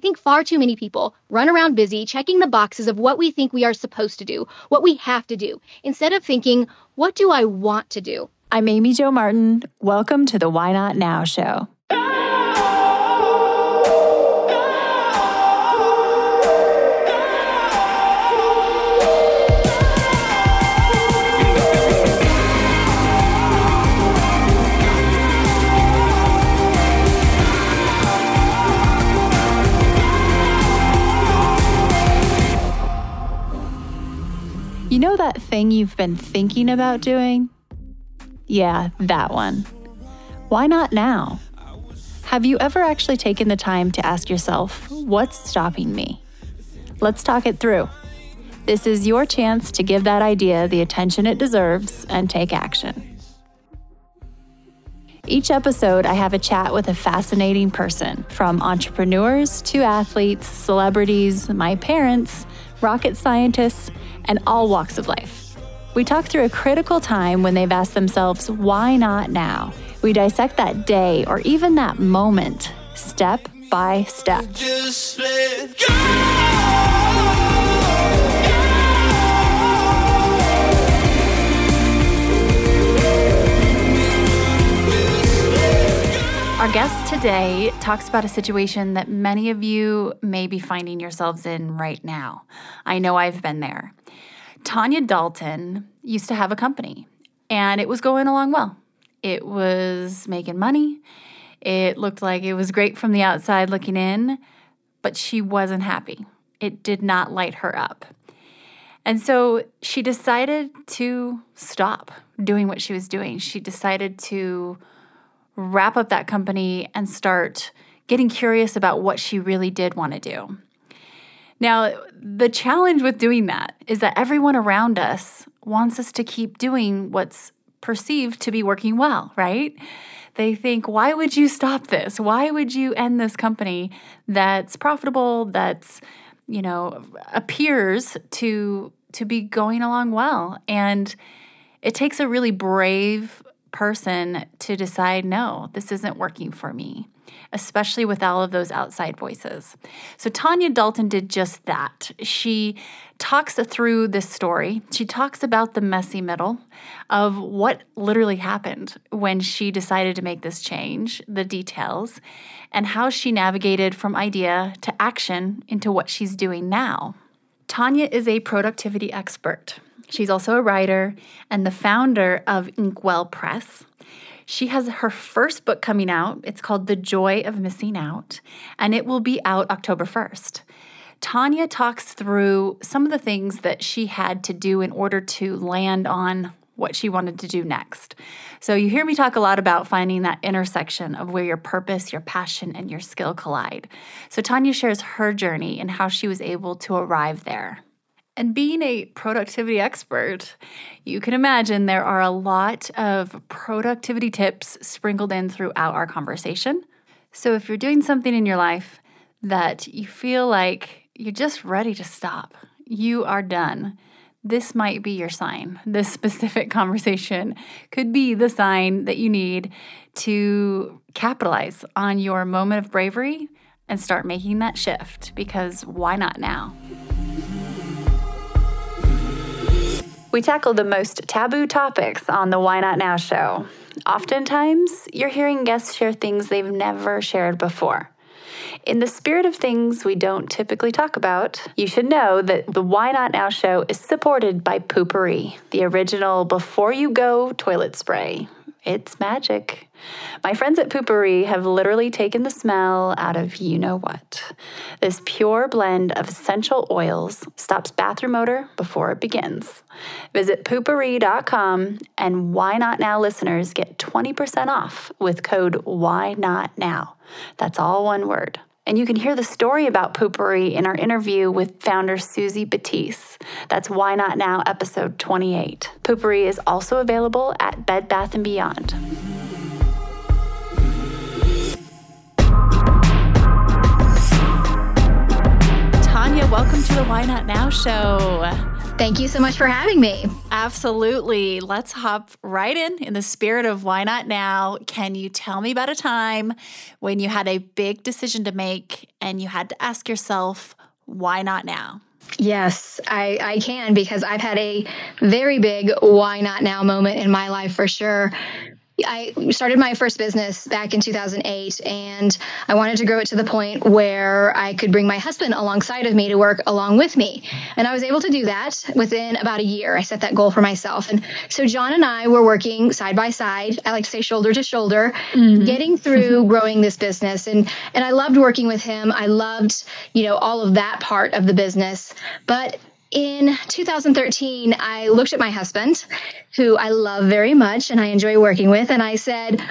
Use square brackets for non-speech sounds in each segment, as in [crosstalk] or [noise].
think far too many people run around busy checking the boxes of what we think we are supposed to do, what we have to do, instead of thinking, what do I want to do? I'm Amy Jo Martin. Welcome to the Why Not Now show. That thing you've been thinking about doing? Yeah, that one. Why not now? Have you ever actually taken the time to ask yourself, what's stopping me? Let's talk it through. This is your chance to give that idea the attention it deserves and take action. Each episode, I have a chat with a fascinating person, from entrepreneurs to athletes, celebrities, my parents, rocket scientists, and all walks of life. We talk through a critical time when they've asked themselves, why not now? We dissect that day or even that moment, step by step. Our guest today talks about a situation that many of you may be finding yourselves in right now. I know I've been there. Tonya Dalton used to have a company and it was going along well. It was making money. It looked like it was great from the outside looking in, but she wasn't happy. It did not light her up. And so she decided to stop doing what she was doing. She decided to wrap up that company and start getting curious about what she really did want to do. Now, the challenge with doing that is that everyone around us wants us to keep doing what's perceived to be working well, right? They think, why would you stop this? Why would you end this company that's profitable, that's, you know, appears to to be going along well? And it takes a really brave person to decide, no, this isn't working for me, especially with all of those outside voices. So Tonya Dalton did just that. She talks through this story. She talks about the messy middle of what literally happened when she decided to make this change, the details, and how she navigated from idea to action into what she's doing now. Tonya is a productivity expert. She's also a writer and the founder of Inkwell Press. She has her first book coming out. It's called The Joy of Missing Out, and it will be out October 1st. Tonya talks through some of the things that she had to do in order to land on what she wanted to do next. So, you hear me talk a lot about finding that intersection of where your purpose, your passion, and your skill collide. So, Tonya shares her journey and how she was able to arrive there. And being a productivity expert, you can imagine there are a lot of productivity tips sprinkled in throughout our conversation. So if you're doing something in your life that you feel like you're just ready to stop, you are done. This might be your sign. [laughs] This specific conversation could be the sign that you need to capitalize on your moment of bravery and start making that shift because why not now? We tackle the most taboo topics on the Why Not Now show. Oftentimes, you're hearing guests share things they've never shared before. In the spirit of things we don't typically talk about, you should know that the Why Not Now show is supported by Poo-Pourri, the original before you go toilet spray. It's magic. My friends at Poo-Pourri have literally taken the smell out of you know what. This pure blend of essential oils stops bathroom odor before it begins. Visit poopourri.com and Why Not Now listeners get 20% off with code Why Not Now. That's all one word. And you can hear the story about Poo-Pourri in our interview with founder Suzy Batiz. That's Why Not Now, episode 28. Poo-Pourri is also available at Bed Bath & Beyond. Tonya, welcome to the Why Not Now show. Thank you so much for having me. Absolutely. Let's hop right in in the spirit of why not now. Can you tell me about a time when you had a big decision to make and you had to ask yourself, why not now? Yes, I, I can because I've had a very big why not now moment in my life for sure. I started my first business back in 2008 and I wanted to grow it to the point where I could bring my husband alongside of me to work along with me. And I was able to do that within about a year. I set that goal for myself. And so John and I were working side by side. I like to say shoulder to shoulder, mm-hmm. getting through [laughs] growing this business. And, and I loved working with him. I loved, you know, all of that part of the business. But in 2013, I looked at my husband, who I love very much and I enjoy working with, and I said,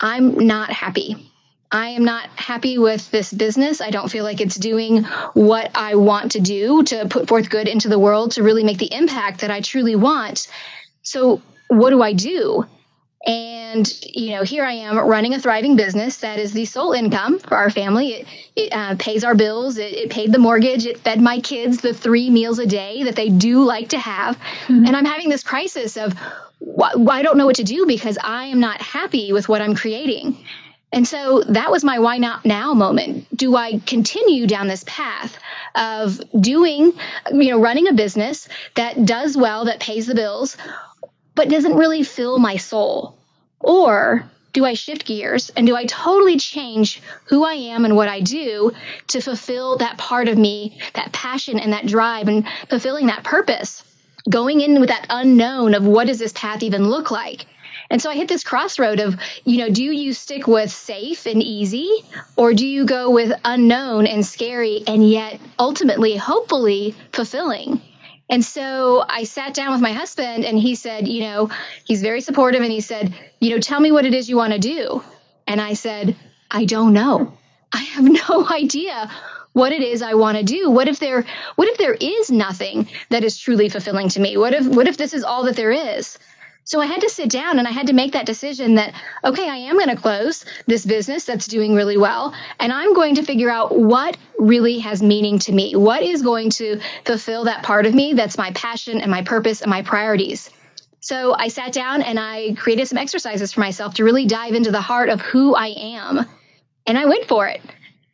I'm not happy. I am not happy with this business. I don't feel like it's doing what I want to do to put forth good into the world to really make the impact that I truly want. So, what do I do? And, you know, here I am running a thriving business that is the sole income for our family. It, it uh, pays our bills, it, it, paid the mortgage, it fed my kids the three meals a day that they do like to have. Mm-hmm. And I'm having this crisis of, wh- I don't know what to do because I am not happy with what I'm creating. And so that was my why not now moment. Do I continue down this path of doing, you know, running a business that does well, that pays the bills, but doesn't really fill my soul? Or do I shift gears and do I totally change who I am and what I do to fulfill that part of me, that passion and that drive and fulfilling that purpose? Going in with that unknown of what does this path even look like? And so I hit this crossroad of, you know, do you stick with safe and easy or do you go with unknown and scary and yet ultimately, hopefully fulfilling? And so I sat down with my husband and he said, you know, he's very supportive and he said, you know, tell me what it is you want to do. And I said, I don't know. I have [laughs] no idea what it is I want to do. What if there what if there is nothing that is truly fulfilling to me? What if what if this is all that there is? So I had to sit down and I had to make that decision that, okay, I am going to close this business that's doing really well. And I'm going to figure out what really has meaning to me. What is going to fulfill that part of me that's my passion and my purpose and my priorities. So I sat down and I created some exercises for myself to really dive into the heart of who I am. And I went for it.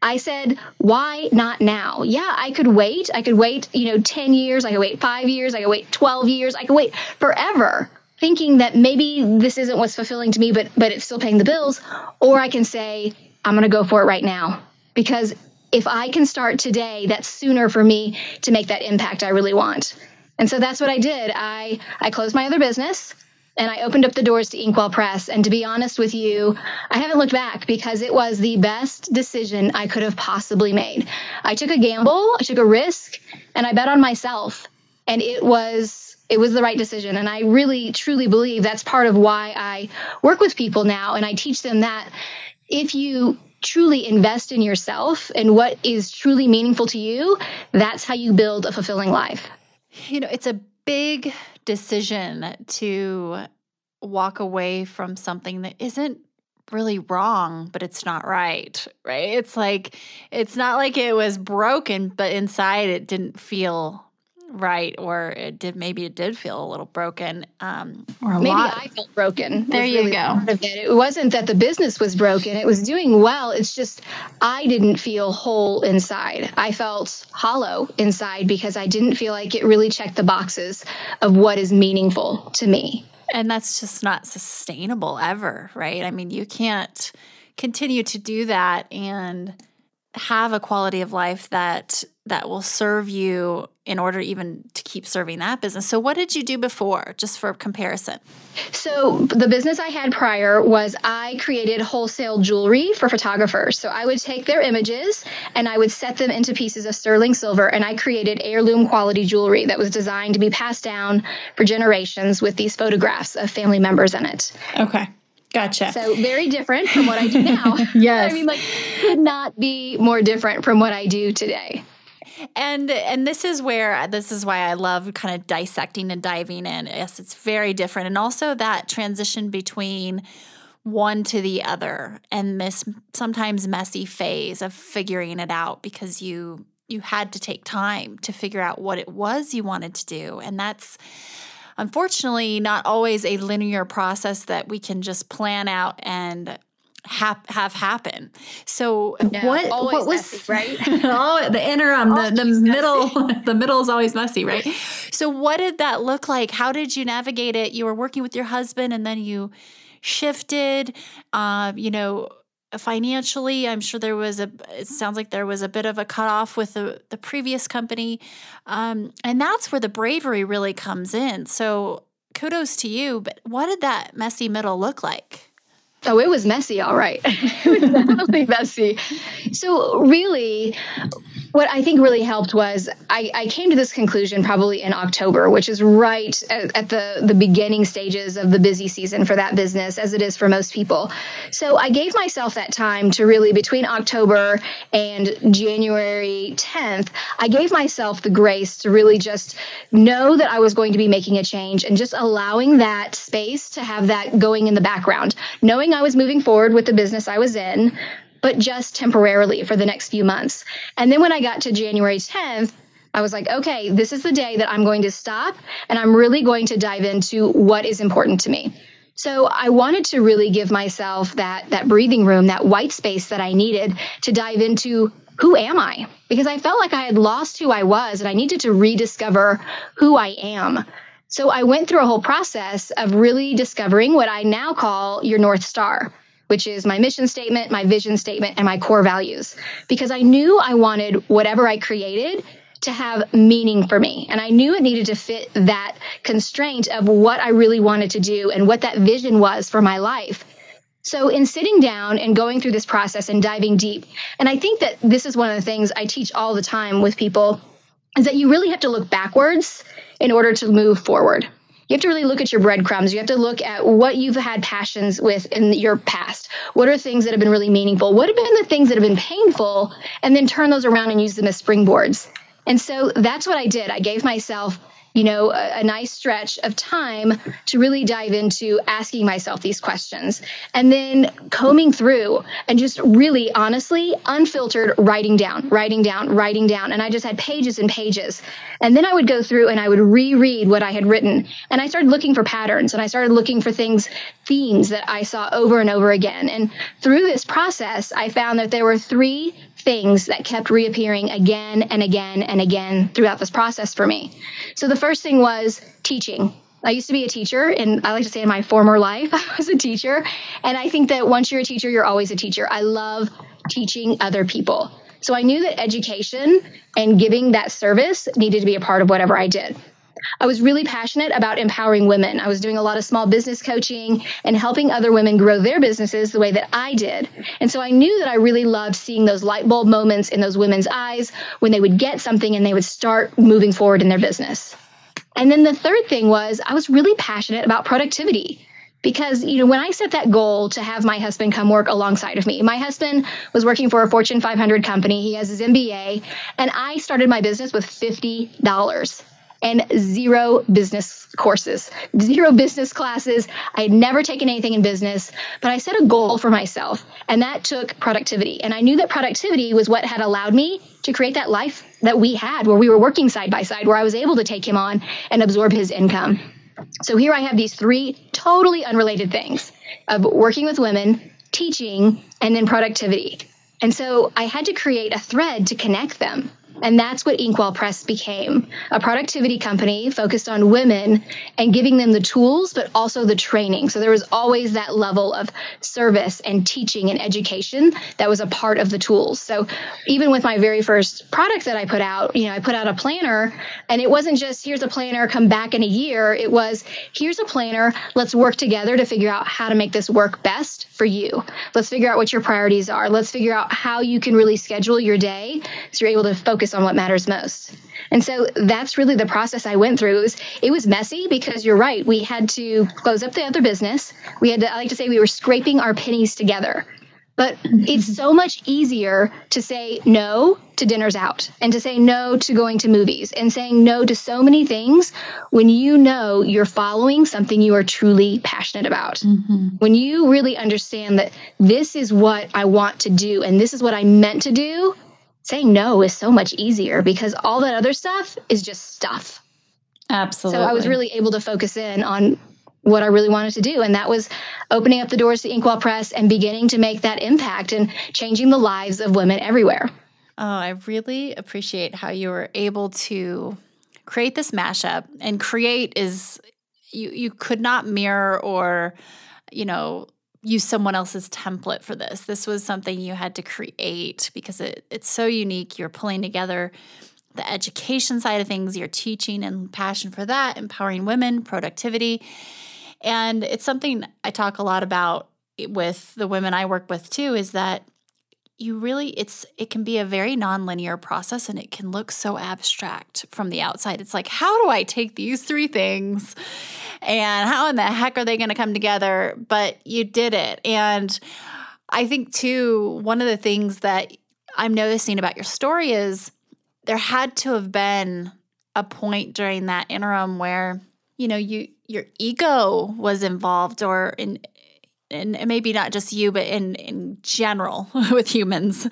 I said, why not now? Yeah, I could wait. I could wait, you know, 10 years. I could wait five years. I could wait 12 years. I could wait forever thinking that maybe this isn't what's fulfilling to me, but but it's still paying the bills, or I can say I'm going to go for it right now because if I can start today, that's sooner for me to make that impact I really want. And so that's what I did. I I closed my other business and I opened up the doors to Inkwell Press. And to be honest with you, I haven't looked back because it was the best decision I could have possibly made. I took a gamble, I took a risk, and I bet on myself. And it was it was the right decision. And I really, truly believe that's part of why I work with people now. And I teach them that if you truly invest in yourself and what is truly meaningful to you, that's how you build a fulfilling life. You know, it's a big decision to walk away from something that isn't really wrong, but it's not right, right? It's like, it's not like it was broken, but inside it didn't feel right or it did maybe it did feel a little broken um or maybe lot. i felt broken. There you really go. it. it wasn't that the business was broken it was doing well it's just i didn't feel whole inside. I felt hollow inside because i didn't feel like it really checked the boxes of what is meaningful to me. And that's just not sustainable ever right? I mean you can't continue to do that and have a quality of life that that will serve you in order even to keep serving that business. So what did you do before just for comparison? So the business I had prior was I created wholesale jewelry for photographers. So I would take their images and I would set them into pieces of sterling silver and I created heirloom quality jewelry that was designed to be passed down for generations with these photographs of family members in it. Okay. Gotcha. So very different from what I do now. [laughs] [laughs] yes. I mean, like, could not be more different from what I do today. And and this is where this is why I love kind of dissecting and diving in. Yes, it's very different, and also that transition between one to the other and this sometimes messy phase of figuring it out because you you had to take time to figure out what it was you wanted to do. And that's unfortunately not always a linear process that we can just plan out and have, have happen. So no, what what was messy, right? [laughs] oh, the interim, the, the middle, [laughs] the middle is always messy, right? So what did that look like? How did you navigate it? You were working with your husband, and then you shifted. Uh, you know, financially i'm sure there was a it sounds like there was a bit of a cutoff with the, the previous company um, and that's where the bravery really comes in so kudos to you but what did that messy middle look like Oh, it was messy, all right. [laughs] it was definitely messy. So, really, what I think really helped was I, I, came to this conclusion probably in October, which is right at, at, the, the beginning stages of the busy season for that business, as it is for most people. So I gave myself that time to really, between October and January 10th, I gave myself the grace to really just know that I was going to be making a change and just allowing that space to have that going in the background, knowing I was moving forward with the business I was in but just temporarily for the next few months. And then when I got to January 10th, I was like, okay, this is the day that I'm going to stop and I'm really going to dive into what is important to me. So I wanted to really give myself that that breathing room, that white space that I needed to dive into who am I? Because I felt like I had lost who I was and I needed to rediscover who I am. So I went through a whole process of really discovering what I now call your North Star which is my mission statement, my vision statement, and my core values. Because I knew I wanted whatever I created to have meaning for me. And I knew it needed to fit that constraint of what I really wanted to do and what that vision was for my life. So, in sitting down and going through this process and diving deep, and I think that this is one of the things I teach all the time with people, is that you really have to look backwards in order to move forward you have to really look at your breadcrumbs. You have to look at what you've had passions with in your past. What are things that have been really meaningful? What have been the things that have been painful? And then turn those around and use them as springboards. And so that's what I did. I gave myself you know, a, a, nice stretch of time to really dive into asking myself these questions and then combing through and just really honestly, unfiltered writing down, writing down, writing down. And I just had pages and pages. And then I would go through and I would reread what I had written. And I started looking for patterns and I started looking for things, themes that I saw over and over again. And through this process, I found that there were three things that kept reappearing again and again and again throughout this process for me. So the first thing was teaching. I used to be a teacher, and I like to say in my former life, [laughs] I was a teacher. And I think that once you're a teacher, you're always a teacher. I love teaching other people. So I knew that education and giving that service needed to be a part of whatever I did. I was really passionate about empowering women. I was doing a lot of small business coaching and helping other women grow their businesses the way that I did. And so I knew that I really loved seeing those light bulb moments in those women's eyes when they would get something and they would start moving forward in their business. And then the third thing was I was really passionate about productivity because you know when i set that goal to have my husband come work alongside of me my husband was working for a fortune 500 company he has his mba and i started my business with $50 and zero business courses, zero business classes. I had never taken anything in business, but I set a goal for myself, and that took productivity. And I knew that productivity was what had allowed me to create that life that we had where we were working side by side, where I was able to take him on and absorb his income. So here I have these three totally unrelated things of working with women, teaching, and then productivity. And so I had to create a thread to connect them. And that's what Inkwell Press became a productivity company focused on women and giving them the tools, but also the training. So there was always that level of service and teaching and education that was a part of the tools. So even with my very first product that I put out, you know, I put out a planner and it wasn't just here's a planner, come back in a year. It was here's a planner, let's work together to figure out how to make this work best for you. Let's figure out what your priorities are. Let's figure out how you can really schedule your day so you're able to focus focus on what matters most. And so that's really the process I went through. It was, it was messy because you're right. We had to close up the other business. We had to, I like to say we were scraping our pennies together. But it's so much easier to say no to dinners out and to say no to going to movies and saying no to so many things when you know you're following something you are truly passionate about. Mm-hmm. When you really understand that this is what I want to do and this is what I meant to do, saying no is so much easier because all that other stuff is just stuff. Absolutely. So I was really able to focus in on what I really wanted to do. And that was opening up the doors to Inkwell Press and beginning to make that impact and changing the lives of women everywhere. Oh, I really appreciate how you were able to create this mashup and create is you you could not mirror or you know use someone else's template for this. This was something you had to create because it, it's so unique. You're pulling together the education side of things, your teaching and passion for that, empowering women, productivity. And it's something I talk a lot about with the women I work with too is that you really it's it can be a very nonlinear process and it can look so abstract from the outside. It's like how do I take these three things and how in the heck are they going to come together? But you did it. And I think too one of the things that I'm noticing about your story is there had to have been a point during that interim where you know you your ego was involved or in and maybe not just you, but in, in general [laughs] with humans,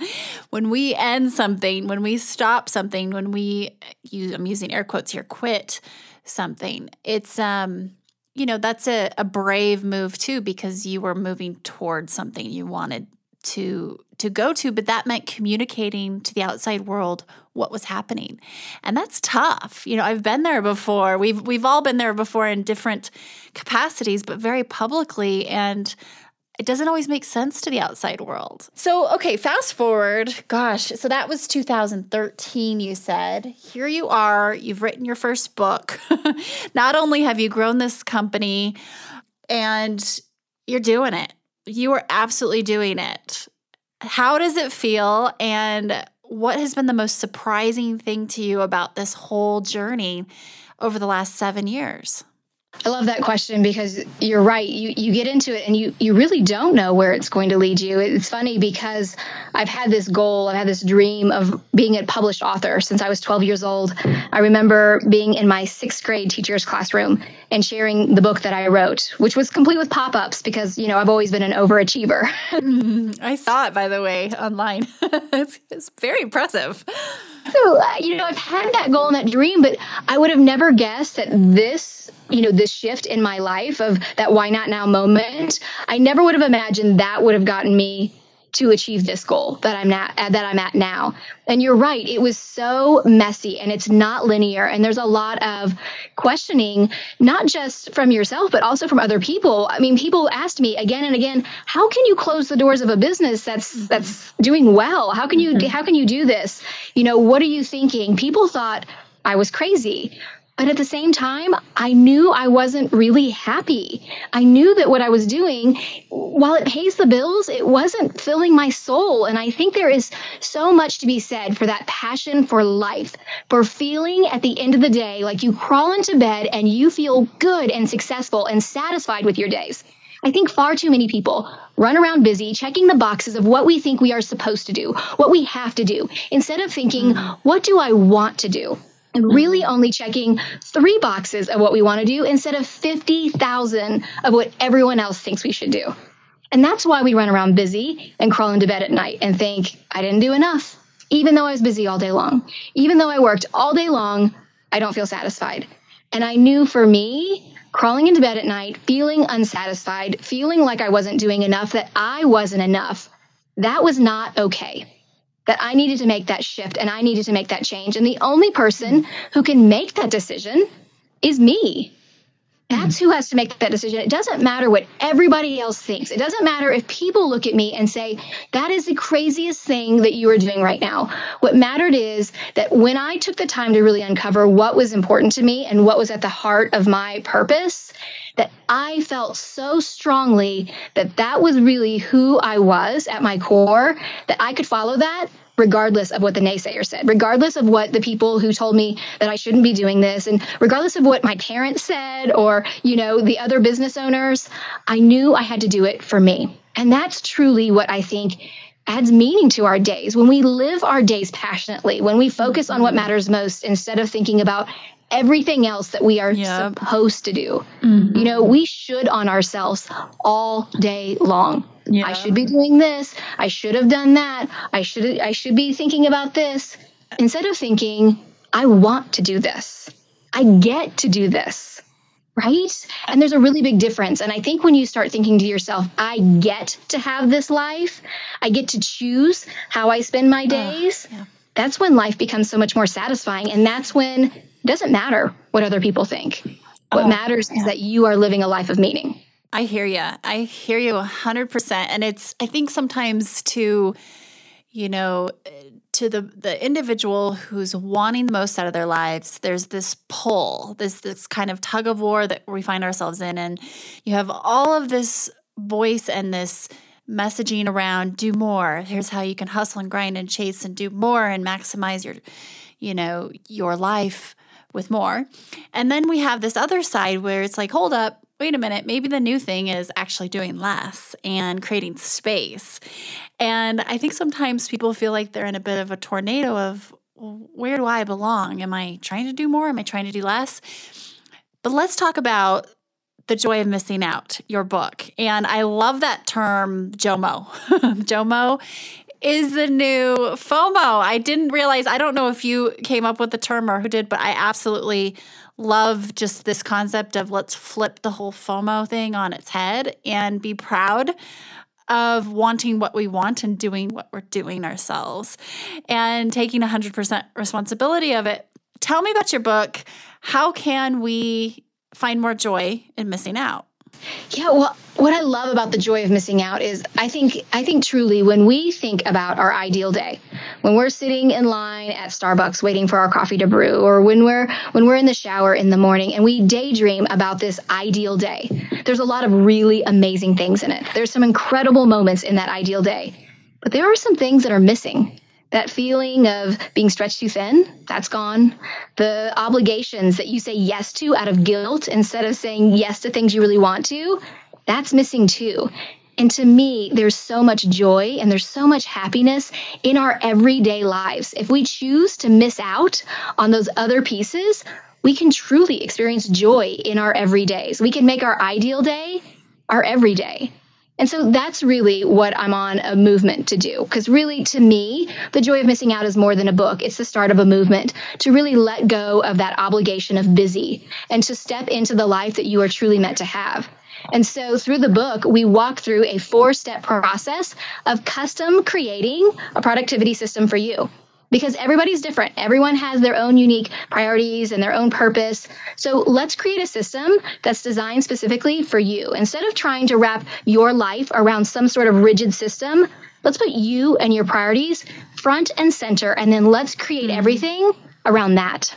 when we end something, when we stop something, when we use, I'm using air quotes here, quit something, it's, um, you know, that's a, a brave move too, because you were moving towards something you wanted to to go to but that meant communicating to the outside world what was happening and that's tough you know i've been there before we've we've all been there before in different capacities but very publicly and it doesn't always make sense to the outside world. So, okay, fast forward. Gosh, so that was 2013, you said. Here you are, you've written your first book. [laughs] Not only have you grown this company and you're doing it, you are absolutely doing it. How does it feel? And what has been the most surprising thing to you about this whole journey over the last seven years? I love that question because you're right. You you get into it and you you really don't know where it's going to lead you. It's funny because I've had this goal, I've had this dream of being a published author since I was 12 years old. I remember being in my 6th grade teacher's classroom and sharing the book that I wrote, which was complete with pop-ups because, you know, I've always been an overachiever. [laughs] I saw it by the way online. [laughs] it's, it's very impressive. So, uh, you know, I've had that goal and that dream, but I would have never guessed that this, you know, this shift in my life of that why not now moment, I never would have imagined that would have gotten me to achieve this goal that I'm at that I'm at now. And you're right, it was so messy and it's not linear and there's a lot of questioning not just from yourself but also from other people. I mean, people asked me again and again, how can you close the doors of a business that's mm-hmm. that's doing well? How can you mm-hmm. how can you do this? You know, what are you thinking? People thought I was crazy. But at the same time, I knew I wasn't really happy. I knew that what I was doing, while it pays the bills, it wasn't filling my soul. And I think there is so much to be said for that passion for life, for feeling at the end of the day like you crawl into bed and you feel good and successful and satisfied with your days. I think far too many people run around busy checking the boxes of what we think we are supposed to do, what we have to do, instead of thinking, what do I want to do? And mm-hmm. really only checking three boxes of what we want to do instead of 50,000 of what everyone else thinks we should do. And that's why we run around busy and crawl into bed at night and think, I didn't do enough. Even though I was busy all day long, even though I worked all day long, I don't feel satisfied. And I knew for me, crawling into bed at night, feeling unsatisfied, feeling like I wasn't doing enough, that I wasn't enough, that was not okay that I needed to make that shift and I needed to make that change. And the only person who can make that decision is me. That's who has to make that decision. It doesn't matter what everybody else thinks. It doesn't matter if people look at me and say, that is the craziest thing that you are doing right now. What mattered is that when I took the time to really uncover what was important to me and what was at the heart of my purpose, that I felt so strongly that that was really who I was at my core, that I could follow that regardless of what the naysayer said, regardless of what the people who told me that I shouldn't be doing this, and regardless of what my parents said or, you know, the other business owners, I knew I had to do it for me. And that's truly what I think adds meaning to our days. When we live our days passionately, when we focus on what matters most instead of thinking about everything else that we are yep. supposed to do. Mm-hmm. You know, we should on ourselves all day long. Yeah. I should be doing this. I should have done that. I should I should be thinking about this instead of thinking I want to do this. I get to do this. Right? And there's a really big difference. And I think when you start thinking to yourself, I get to have this life, I get to choose how I spend my days, uh, yeah. that's when life becomes so much more satisfying. And that's when it doesn't matter what other people think. What oh, matters yeah. is that you are living a life of meaning. I hear you. I hear you 100%. And it's, I think sometimes to, you know, to the the individual who's wanting the most out of their lives there's this pull this this kind of tug of war that we find ourselves in and you have all of this voice and this messaging around do more here's how you can hustle and grind and chase and do more and maximize your you know your life with more and then we have this other side where it's like hold up wait a minute, maybe the new thing is actually doing less and creating space. And I think sometimes people feel like they're in a bit of a tornado of where do I belong? Am I trying to do more? Am I trying to do less? But let's talk about the Joy of Missing Out, your book. And I love that term, JOMO. [laughs] JOMO is the new FOMO. I didn't realize, I don't know if you came up with the term or who did, but I absolutely love just this concept of let's flip the whole FOMO thing on its head and be proud of wanting what we want and doing what we're doing ourselves and taking 100% responsibility of it. Tell me about your book. How can we find more joy in missing out? Yeah, well, what I love about the joy of missing out is I think I think truly when we think about our ideal day, when we're sitting in line at Starbucks waiting for our coffee to brew or when we're when we're in the shower in the morning and we daydream about this ideal day. There's a lot of really amazing things in it. There's some incredible moments in that ideal day. But there are some things that are missing. That feeling of being stretched too thin, that's gone. The obligations that you say yes to out of guilt instead of saying yes to things you really want to, that's missing too. And to me, there's so much joy and there's so much happiness in our everyday lives. If we choose to miss out on those other pieces, we can truly experience joy in our everydays. We can make our ideal day our everyday. And so that's really what I'm on a movement to do. Because really, to me, The Joy of Missing Out is more than a book. It's the start of a movement to really let go of that obligation of busy and to step into the life that you are truly meant to have. And so through the book, we walk through a four step process of custom creating a productivity system for you because everybody's different. Everyone has their own unique priorities and their own purpose. So let's create a system that's designed specifically for you. Instead of trying to wrap your life around some sort of rigid system, let's put you and your priorities front and center, and then let's create everything around that.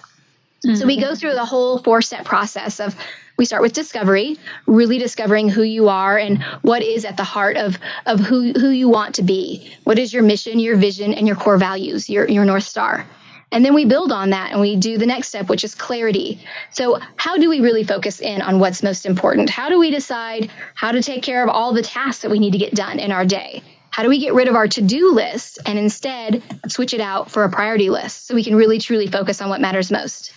Mm-hmm. So we go through the whole four step process of we start with discovery, really discovering who you are and what is at the heart of, of who, who you want to be. What is your mission, your vision, and your core values, your, your North Star. And then we build on that and we do the next step, which is clarity. So, how do we really focus in on what's most important? How do we decide how to take care of all the tasks that we need to get done in our day? How do we get rid of our to do list and instead switch it out for a priority list so we can really truly focus on what matters most?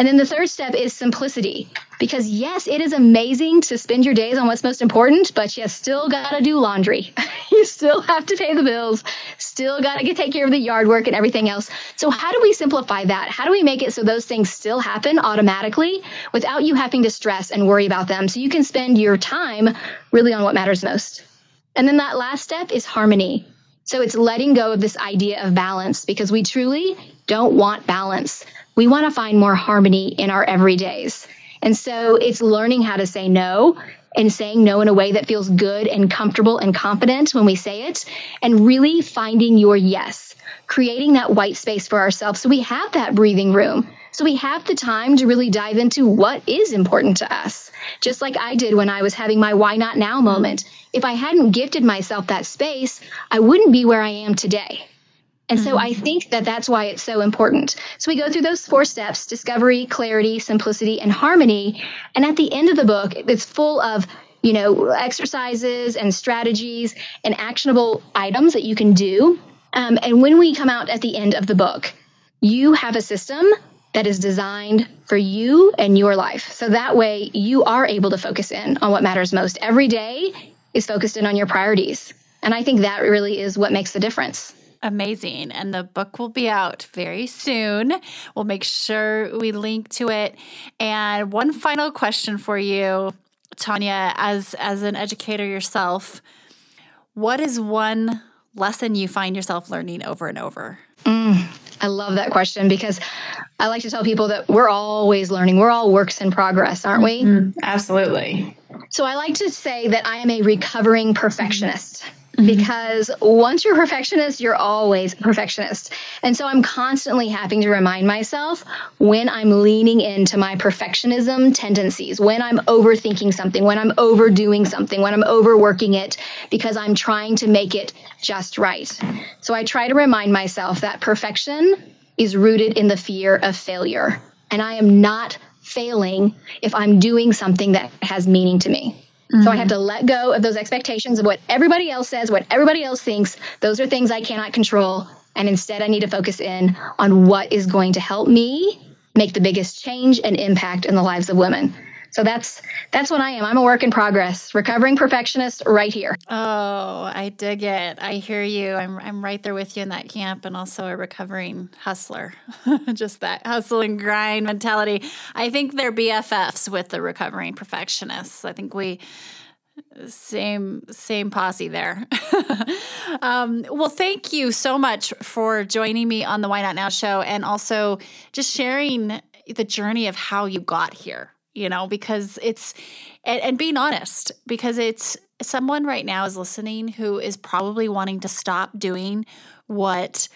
And then the third step is simplicity. Because yes, it is amazing to spend your days on what's most important, but you still got to do laundry. [laughs] you still have to pay the bills, still got to take care of the yard work and everything else. So, how do we simplify that? How do we make it so those things still happen automatically without you having to stress and worry about them so you can spend your time really on what matters most? And then that last step is harmony. So, it's letting go of this idea of balance because we truly don't want balance we want to find more harmony in our everydays. And so it's learning how to say no and saying no in a way that feels good and comfortable and confident when we say it, and really finding your yes, creating that white space for ourselves so we have that breathing room. So we have the time to really dive into what is important to us. Just like I did when I was having my why not now moment. If I hadn't gifted myself that space, I wouldn't be where I am today. And so I mm-hmm. think that that's why it's so important. So we go through those four steps discovery, clarity, simplicity, and harmony. And at the end of the book, it's full of you know, exercises and strategies and actionable items that you can do. Um, and when we come out at the end of the book, you have a system that is designed for you and your life. So that way you are able to focus in on what matters most. Every day is focused in on your priorities. And I think that really is what makes the difference. Amazing. And the book will be out very soon. We'll make sure we link to it. And one final question for you, Tonya, as as an educator yourself, what is one lesson you find yourself learning over and over? Mm, I love that question because I like to tell people that we're always learning. We're all works in progress, aren't we? Mm, absolutely. So I like to say that I am a recovering perfectionist. Mm-hmm. Because once you're a perfectionist, you're always a perfectionist. And so I'm constantly having to remind myself when I'm leaning into my perfectionism tendencies, when I'm overthinking something, when I'm overdoing something, when I'm overworking it, because I'm trying to make it just right. So I try to remind myself that perfection is rooted in the fear of failure. And I am not failing if I'm doing something that has meaning to me. Mm-hmm. So I have to let go of those expectations of what everybody else says, what everybody else thinks. Those are things I cannot control. And instead, I need to focus in on what is going to help me make the biggest change and impact in the lives of women. So that's that's what I am. I'm a work in progress, recovering perfectionist right here. Oh, I dig it. I hear you. I'm I'm right there with you in that camp and also a recovering hustler. [laughs] Just that hustle and grind mentality. I think they're BFFs with the recovering perfectionists. I think we same same posse there. [laughs] um, well, thank you so much for joining me on the Why Not Now show and also just sharing the journey of how you got here you know, because it's, and, and being honest, because it's someone right now is listening who is probably wanting to stop doing what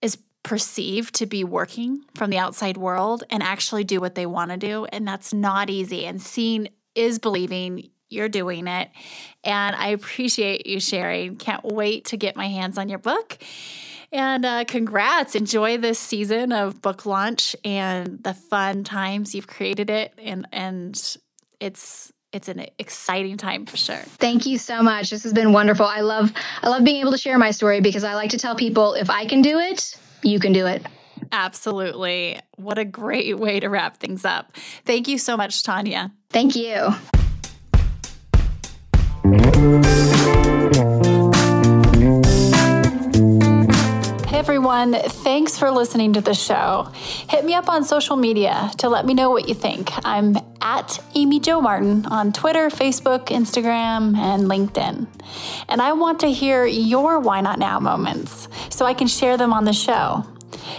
is perceived to be working from the outside world and actually do what they want to do. And that's not easy. And seeing is believing you're doing it. And I appreciate you sharing. Can't wait to get my hands on your book. And uh, congrats. Enjoy this season of book launch and the fun times you've created it. And, and it's, it's an exciting time for sure. Thank you so much. This has been wonderful. I love I love being able to share my story because I like to tell people if I can do it, you can do it. Absolutely. What a great way to wrap things up. Thank you so much, Tonya. Thank you. Everyone. Thanks for listening to the show. Hit me up on social media to let me know what you think. I'm at Amy Jo Martin on Twitter, Facebook, Instagram, and LinkedIn. And I want to hear your Why Not Now moments so I can share them on the show.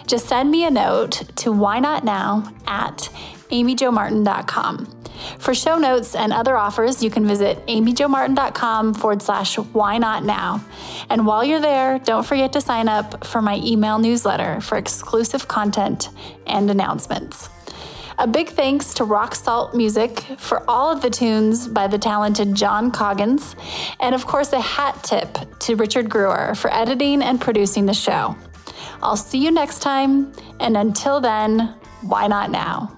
Just send me a note to why not now at amyjomartin.com. For show notes and other offers, you can visit amyjomartin.com forward slash why not now. And while you're there, don't forget to sign up for my email newsletter for exclusive content and announcements. A big thanks to Rock Salt Music for all of the tunes by the talented John Coggins, and of course, a hat tip to Richard Greer for editing and producing the show. I'll see you next time, and until then, why not now?